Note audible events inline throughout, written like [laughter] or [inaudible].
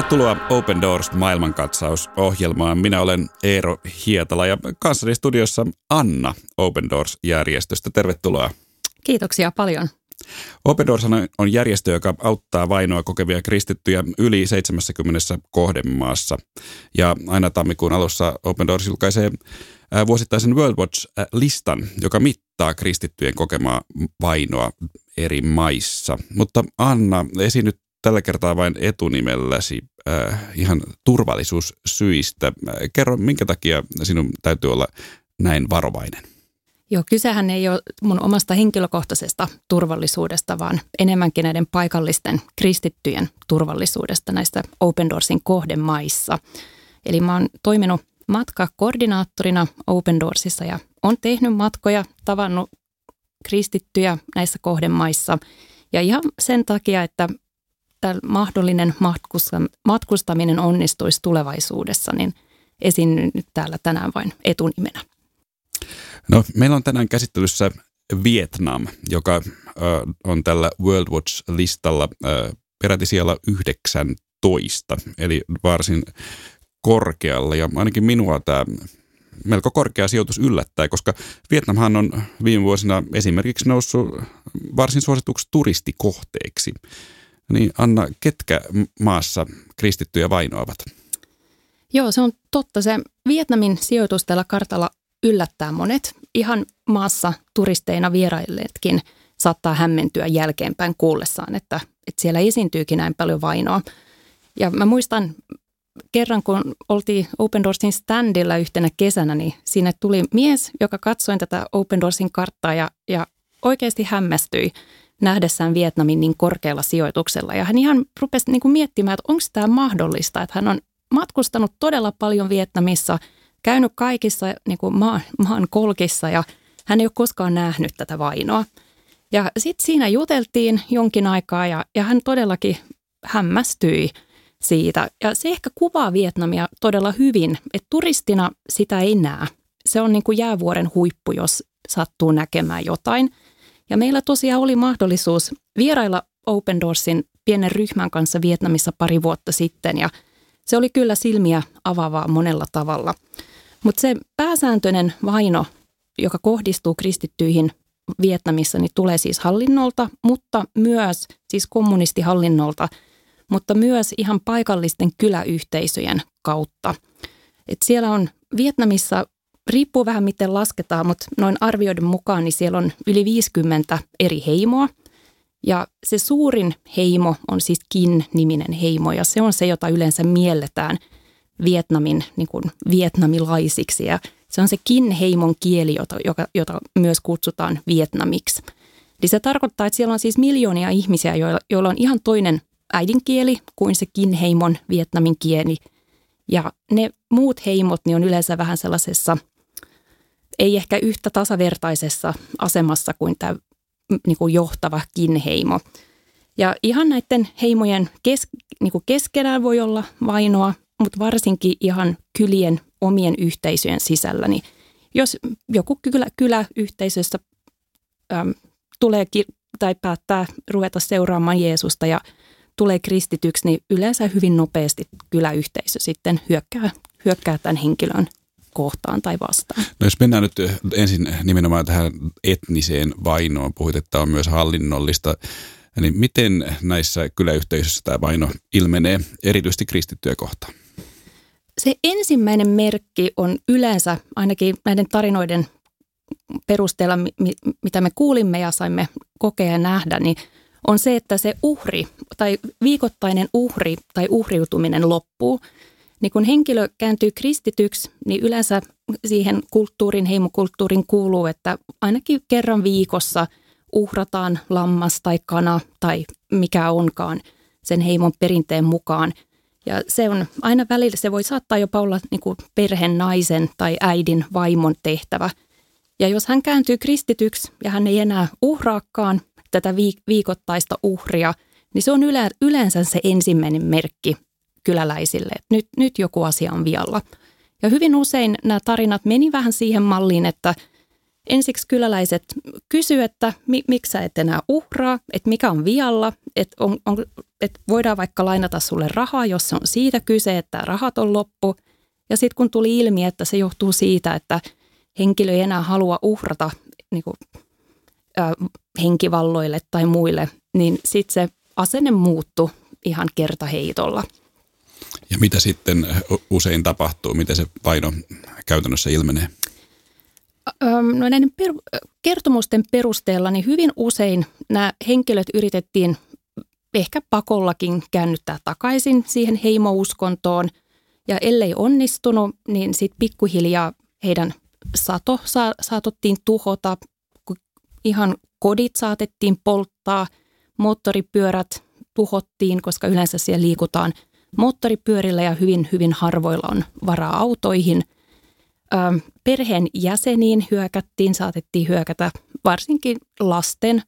Tervetuloa Open Doors maailmankatsausohjelmaan. Minä olen Eero Hietala ja kanssani studiossa Anna Open Doors-järjestöstä. Tervetuloa. Kiitoksia paljon. Open Doors on järjestö, joka auttaa vainoa kokevia kristittyjä yli 70 kohdemaassa. Ja aina tammikuun alussa Open Doors julkaisee vuosittaisen World Watch-listan, joka mittaa kristittyjen kokemaa vainoa eri maissa. Mutta Anna, esiinnyt tällä kertaa vain etunimelläsi äh, ihan turvallisuussyistä. Äh, kerro, minkä takia sinun täytyy olla näin varovainen? Joo, kysehän ei ole mun omasta henkilökohtaisesta turvallisuudesta, vaan enemmänkin näiden paikallisten kristittyjen turvallisuudesta näistä Open Doorsin kohdemaissa. Eli mä oon toiminut matkakoordinaattorina Open Doorsissa ja on tehnyt matkoja, tavannut kristittyjä näissä kohdemaissa. Ja ihan sen takia, että tämä mahdollinen matkustaminen onnistuisi tulevaisuudessa, niin esiinnyn nyt täällä tänään vain etunimenä. No, meillä on tänään käsittelyssä Vietnam, joka ö, on tällä World Watch-listalla ö, peräti siellä 19, eli varsin korkealla. Ja ainakin minua tämä melko korkea sijoitus yllättää, koska Vietnamhan on viime vuosina esimerkiksi noussut varsin suosituksi turistikohteeksi. Niin Anna, ketkä maassa kristittyjä vainoavat? Joo, se on totta. Se Vietnamin sijoitus tällä kartalla yllättää monet. Ihan maassa turisteina vierailleetkin saattaa hämmentyä jälkeenpäin kuullessaan, että, että siellä esiintyykin näin paljon vainoa. Ja mä muistan kerran, kun oltiin Open Doorsin standilla yhtenä kesänä, niin sinne tuli mies, joka katsoi tätä Open Doorsin karttaa ja, ja oikeasti hämmästyi nähdessään Vietnamin niin korkealla sijoituksella. Ja hän ihan rupesi niin kuin miettimään, että onko tämä mahdollista, että hän on matkustanut todella paljon Vietnamissa, käynyt kaikissa niin kuin maan, maan kolkissa ja hän ei ole koskaan nähnyt tätä vainoa. Ja sitten siinä juteltiin jonkin aikaa ja, ja hän todellakin hämmästyi siitä. Ja se ehkä kuvaa Vietnamia todella hyvin, että turistina sitä ei näe. Se on niin kuin jäävuoren huippu, jos sattuu näkemään jotain – ja meillä tosiaan oli mahdollisuus vierailla Open Doorsin pienen ryhmän kanssa Vietnamissa pari vuotta sitten ja se oli kyllä silmiä avaavaa monella tavalla. Mutta se pääsääntöinen vaino, joka kohdistuu kristittyihin Vietnamissa, niin tulee siis hallinnolta, mutta myös siis kommunistihallinnolta, mutta myös ihan paikallisten kyläyhteisöjen kautta. Et siellä on Vietnamissa riippuu vähän miten lasketaan, mutta noin arvioiden mukaan niin siellä on yli 50 eri heimoa. Ja se suurin heimo on siis Kin-niminen heimo ja se on se, jota yleensä mielletään Vietnamin niin kuin vietnamilaisiksi. Ja se on se Kin-heimon kieli, jota, jota, jota myös kutsutaan vietnamiksi. Eli se tarkoittaa, että siellä on siis miljoonia ihmisiä, joilla, joilla on ihan toinen äidinkieli kuin se Kin-heimon vietnamin kieli. Ja ne muut heimot niin on yleensä vähän sellaisessa – ei ehkä yhtä tasavertaisessa asemassa kuin tämä niin kuin johtava kinheimo. Ja ihan näiden heimojen kes, niin kuin keskenään voi olla vainoa, mutta varsinkin ihan kylien omien yhteisöjen sisällä. Niin jos joku kylä, kyläyhteisössä äm, tulee tai päättää ruveta seuraamaan Jeesusta ja tulee kristityksi, niin yleensä hyvin nopeasti kyläyhteisö sitten hyökkää, hyökkää tämän henkilön kohtaan tai vastaan. No jos mennään nyt ensin nimenomaan tähän etniseen vainoon, puhuit, että on myös hallinnollista, niin miten näissä kyläyhteisöissä tämä vaino ilmenee erityisesti kristittyjä kohtaan? Se ensimmäinen merkki on yleensä, ainakin näiden tarinoiden perusteella, mitä me kuulimme ja saimme kokea ja nähdä, niin on se, että se uhri tai viikoittainen uhri tai uhriutuminen loppuu – niin kun henkilö kääntyy kristityksi, niin yleensä siihen kulttuurin, heimokulttuurin kuuluu, että ainakin kerran viikossa uhrataan lammas tai kana tai mikä onkaan sen heimon perinteen mukaan. Ja se on aina välillä, se voi saattaa jopa olla niin kuin perheen naisen tai äidin vaimon tehtävä. Ja jos hän kääntyy kristityksi ja hän ei enää uhraakaan tätä viikoittaista uhria, niin se on yleensä se ensimmäinen merkki kyläläisille, että nyt, nyt joku asia on vialla. Ja hyvin usein nämä tarinat meni vähän siihen malliin, että ensiksi kyläläiset kysyivät, että mi, miksi sä et enää uhraa, että mikä on vialla, että, on, on, että voidaan vaikka lainata sulle rahaa, jos se on siitä kyse, että rahat on loppu. Ja sitten kun tuli ilmi, että se johtuu siitä, että henkilö ei enää halua uhrata niin kuin, äh, henkivalloille tai muille, niin sitten se asenne muuttui ihan kertaheitolla. Ja mitä sitten usein tapahtuu, miten se paino käytännössä ilmenee? No näiden per, kertomusten perusteella niin hyvin usein nämä henkilöt yritettiin ehkä pakollakin käännyttää takaisin siihen heimouskontoon. Ja ellei onnistunut, niin sitten pikkuhiljaa heidän sato sa- saatottiin tuhota, ihan kodit saatettiin polttaa, moottoripyörät tuhottiin, koska yleensä siellä liikutaan moottoripyörillä ja hyvin, hyvin harvoilla on varaa autoihin. perheen jäseniin hyökättiin, saatettiin hyökätä varsinkin lasten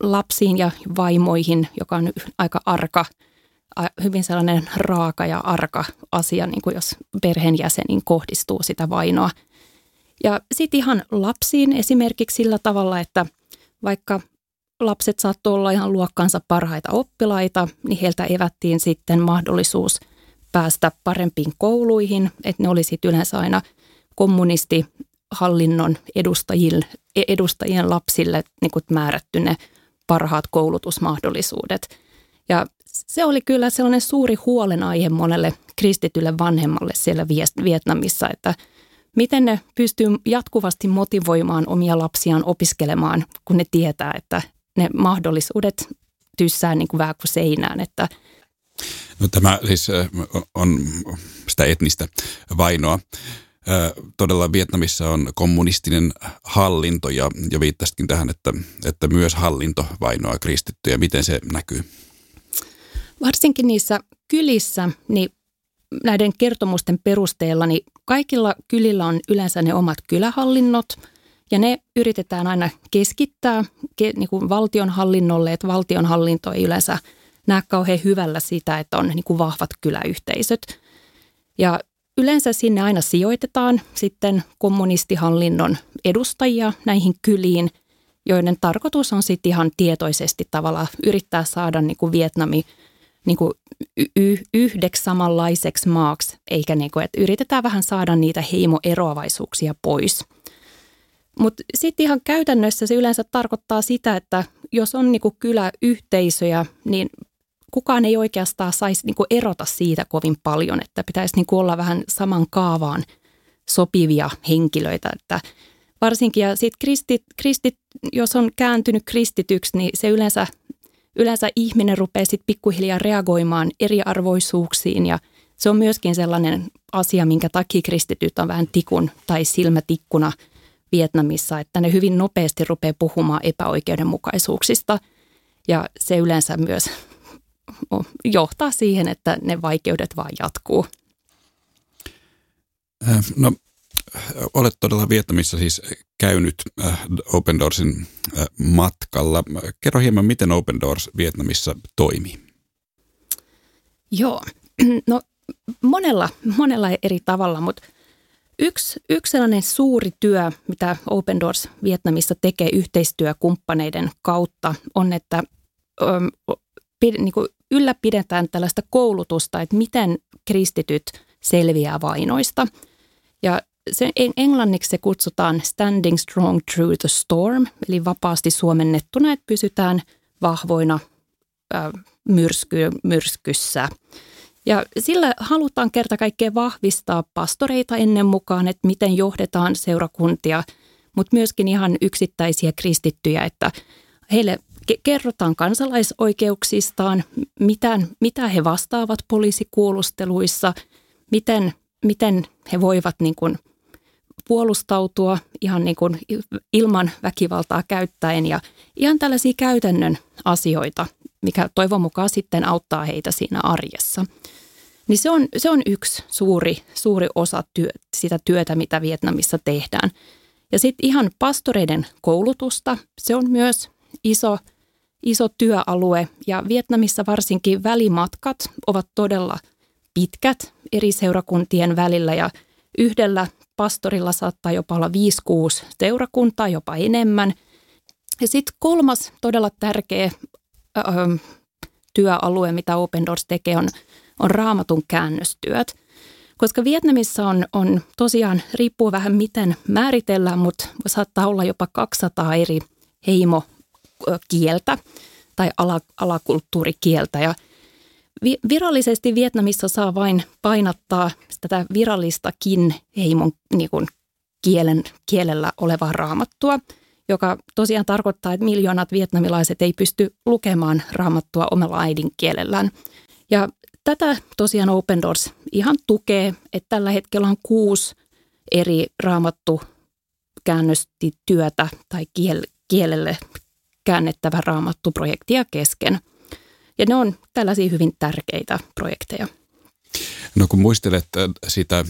lapsiin ja vaimoihin, joka on aika arka, hyvin sellainen raaka ja arka asia, niin kuin jos perheenjäseniin kohdistuu sitä vainoa. Ja sitten ihan lapsiin esimerkiksi sillä tavalla, että vaikka lapset saattoi olla ihan luokkansa parhaita oppilaita, niin heiltä evättiin sitten mahdollisuus päästä parempiin kouluihin, että ne olisi yleensä aina kommunistihallinnon edustajien, edustajien lapsille niin kuin määrätty ne parhaat koulutusmahdollisuudet. Ja se oli kyllä sellainen suuri huolenaihe monelle kristitylle vanhemmalle siellä Vietnamissa, että miten ne pystyy jatkuvasti motivoimaan omia lapsiaan opiskelemaan, kun ne tietää, että ne mahdollisuudet tyssää niin kuin vähän kuin seinään, että No, tämä siis on sitä etnistä vainoa. Todella Vietnamissa on kommunistinen hallinto ja, ja viittasitkin tähän, että, että myös hallinto vainoaa kristittyjä. Miten se näkyy? Varsinkin niissä kylissä, niin näiden kertomusten perusteella, niin kaikilla kylillä on yleensä ne omat kylähallinnot – ja ne yritetään aina keskittää niin kuin valtionhallinnolle, että valtionhallinto ei yleensä näe kauhean hyvällä sitä, että on niin kuin vahvat kyläyhteisöt. Ja yleensä sinne aina sijoitetaan sitten kommunistihallinnon edustajia näihin kyliin, joiden tarkoitus on sitten ihan tietoisesti tavallaan yrittää saada niin kuin Vietnami niin kuin y- yhdeksi samanlaiseksi maaksi, eikä niin kuin, että yritetään vähän saada niitä heimoeroavaisuuksia pois – mutta sitten ihan käytännössä se yleensä tarkoittaa sitä, että jos on niinku kyläyhteisöjä, niin kukaan ei oikeastaan saisi niinku erota siitä kovin paljon, että pitäisi niinku olla vähän saman kaavaan sopivia henkilöitä. Että varsinkin, ja sitten kristit, kristit, jos on kääntynyt kristityksi, niin se yleensä, yleensä ihminen rupeaa sitten pikkuhiljaa reagoimaan eriarvoisuuksiin ja se on myöskin sellainen asia, minkä takia kristityt on vähän tikun tai silmätikkuna – Vietnamissa, että ne hyvin nopeasti rupeaa puhumaan epäoikeudenmukaisuuksista ja se yleensä myös [laughs] johtaa siihen, että ne vaikeudet vaan jatkuu. Äh, no, olet todella Vietnamissa siis käynyt äh, Open Doorsin äh, matkalla. Kerro hieman, miten Open Doors Vietnamissa toimii. Joo, [clears throat] no monella, monella eri tavalla, mutta Yksi, yksi sellainen suuri työ, mitä Open Doors Vietnamissa tekee yhteistyökumppaneiden kautta, on, että pid, niin kuin ylläpidetään tällaista koulutusta, että miten kristityt selviää vainoista. Ja se, englanniksi se kutsutaan Standing Strong Through the Storm, eli vapaasti suomennettuna, että pysytään vahvoina myrsky, myrskyssä. Ja sillä halutaan kerta kaikkea vahvistaa pastoreita ennen mukaan, että miten johdetaan seurakuntia, mutta myöskin ihan yksittäisiä kristittyjä, että heille kerrotaan kansalaisoikeuksistaan, mitä, mitä he vastaavat poliisikuulusteluissa, miten, miten he voivat niin kuin puolustautua ihan niin kuin ilman väkivaltaa käyttäen ja ihan tällaisia käytännön asioita, mikä toivon mukaan sitten auttaa heitä siinä arjessa. Niin se on, se on yksi suuri, suuri osa työ, sitä työtä, mitä Vietnamissa tehdään. Ja sitten ihan pastoreiden koulutusta, se on myös iso, iso työalue ja Vietnamissa varsinkin välimatkat ovat todella pitkät eri seurakuntien välillä ja yhdellä pastorilla saattaa jopa olla 5-6 seurakuntaa, jopa enemmän. Ja sitten kolmas todella tärkeä ö, työalue, mitä Open Doors tekee, on, on raamatun käännöstyöt. Koska Vietnamissa on, on tosiaan, riippuu vähän miten määritellään, mutta saattaa olla jopa 200 eri heimokieltä tai ala, alakulttuurikieltä. Ja virallisesti Vietnamissa saa vain painattaa tätä virallistakin heimon niin kuin kielen, kielellä olevaa raamattua, joka tosiaan tarkoittaa, että miljoonat vietnamilaiset ei pysty lukemaan raamattua omalla äidinkielellään. Ja tätä tosiaan Open Doors ihan tukee, että tällä hetkellä on kuusi eri raamattu käännöstityötä tai kiel- kielelle käännettävä raamattuprojektia kesken. Ja ne on tällaisia hyvin tärkeitä projekteja. No kun muistelet äh, sitä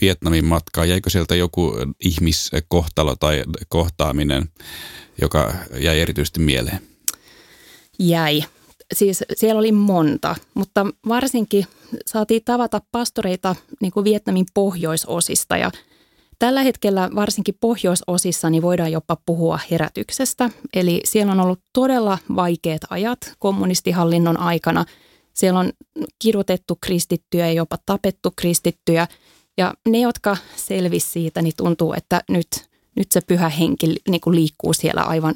Vietnamin matkaa, jäikö sieltä joku ihmiskohtalo tai kohtaaminen, joka jäi erityisesti mieleen? Jäi. Siis siellä oli monta, mutta varsinkin saatiin tavata pastoreita niin kuin Vietnamin pohjoisosista ja – Tällä hetkellä varsinkin pohjoisosissa niin voidaan jopa puhua herätyksestä. Eli siellä on ollut todella vaikeat ajat kommunistihallinnon aikana. Siellä on kirjoitettu kristittyjä ja jopa tapettu kristittyjä. Ja ne, jotka selvisi siitä, niin tuntuu, että nyt, nyt se pyhä henki niin kuin liikkuu siellä aivan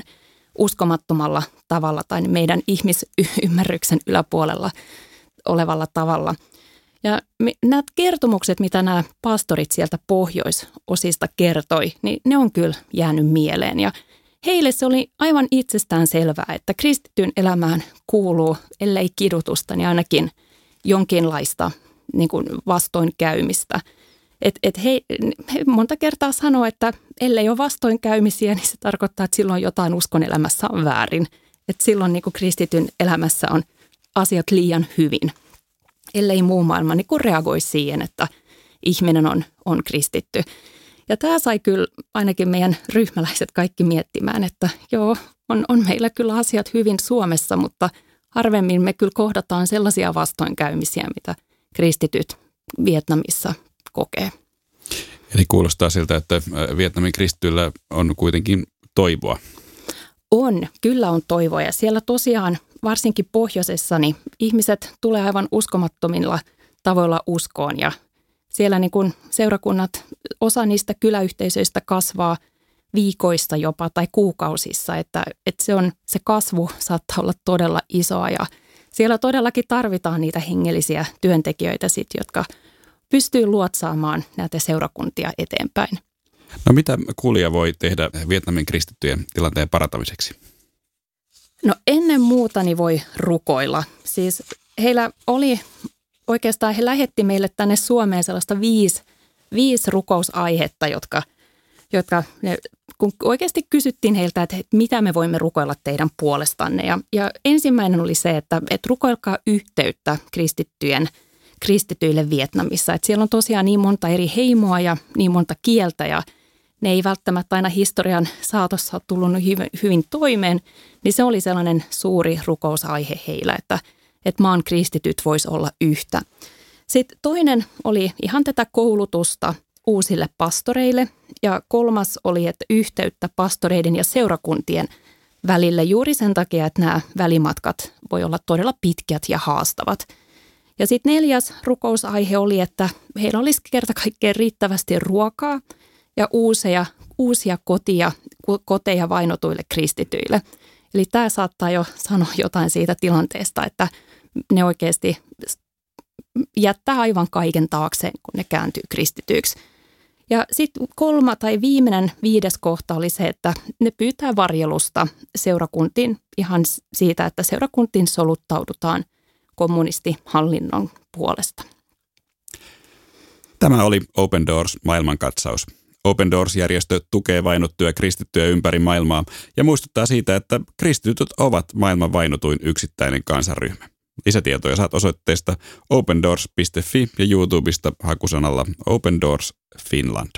uskomattomalla tavalla tai meidän ihmisymmärryksen yläpuolella olevalla tavalla – ja nämä kertomukset, mitä nämä pastorit sieltä pohjoisosista kertoi, niin ne on kyllä jäänyt mieleen. Ja heille se oli aivan itsestään selvää, että kristityn elämään kuuluu, ellei kidutusta, niin ainakin jonkinlaista niin kuin vastoinkäymistä. Et, et he, he monta kertaa sanoo, että ellei ole vastoinkäymisiä, niin se tarkoittaa, että silloin jotain uskon elämässä on väärin. Että silloin niin kuin kristityn elämässä on asiat liian hyvin – ellei muu maailma niin kun reagoi siihen, että ihminen on, on kristitty. Ja tämä sai kyllä ainakin meidän ryhmäläiset kaikki miettimään, että joo, on, on meillä kyllä asiat hyvin Suomessa, mutta harvemmin me kyllä kohdataan sellaisia vastoinkäymisiä, mitä kristityt Vietnamissa kokee. Eli kuulostaa siltä, että Vietnamin kristityllä on kuitenkin toivoa. On, kyllä on toivoa ja siellä tosiaan varsinkin pohjoisessa, niin ihmiset tulee aivan uskomattomilla tavoilla uskoon ja siellä niin kuin seurakunnat, osa niistä kyläyhteisöistä kasvaa viikoissa jopa tai kuukausissa, että, että se, on, se kasvu saattaa olla todella isoa ja siellä todellakin tarvitaan niitä hengellisiä työntekijöitä sit, jotka pystyy luotsaamaan näitä seurakuntia eteenpäin. No mitä kuulija voi tehdä Vietnamin kristittyjen tilanteen parantamiseksi? No ennen muuta niin voi rukoilla. Siis heillä oli, oikeastaan he lähetti meille tänne Suomeen sellaista viisi, viisi rukousaihetta, jotka, jotka ne, kun oikeasti kysyttiin heiltä, että mitä me voimme rukoilla teidän puolestanne. Ja, ja ensimmäinen oli se, että, että rukoilkaa yhteyttä kristittyjen kristityille Vietnamissa. Että siellä on tosiaan niin monta eri heimoa ja niin monta kieltä ja – ne ei välttämättä aina historian saatossa ole tullut hyvin, toimeen, niin se oli sellainen suuri rukousaihe heillä, että, että maan kristityt voisi olla yhtä. Sitten toinen oli ihan tätä koulutusta uusille pastoreille ja kolmas oli, että yhteyttä pastoreiden ja seurakuntien välille juuri sen takia, että nämä välimatkat voi olla todella pitkät ja haastavat. Ja sitten neljäs rukousaihe oli, että heillä olisi kerta kaikkeen riittävästi ruokaa – ja uusia, uusia kotia, koteja vainotuille kristityille. Eli tämä saattaa jo sanoa jotain siitä tilanteesta, että ne oikeasti jättää aivan kaiken taakse, kun ne kääntyy kristityiksi. Ja sitten kolma tai viimeinen viides kohta oli se, että ne pyytää varjelusta seurakuntiin ihan siitä, että seurakuntiin soluttaudutaan kommunistihallinnon puolesta. Tämä oli Open Doors maailmankatsaus. Open Doors-järjestö tukee vainottuja kristittyjä ympäri maailmaa ja muistuttaa siitä, että kristityt ovat maailman vainotuin yksittäinen kansanryhmä. Lisätietoja saat osoitteesta opendoors.fi ja YouTubesta hakusanalla Open Doors Finland.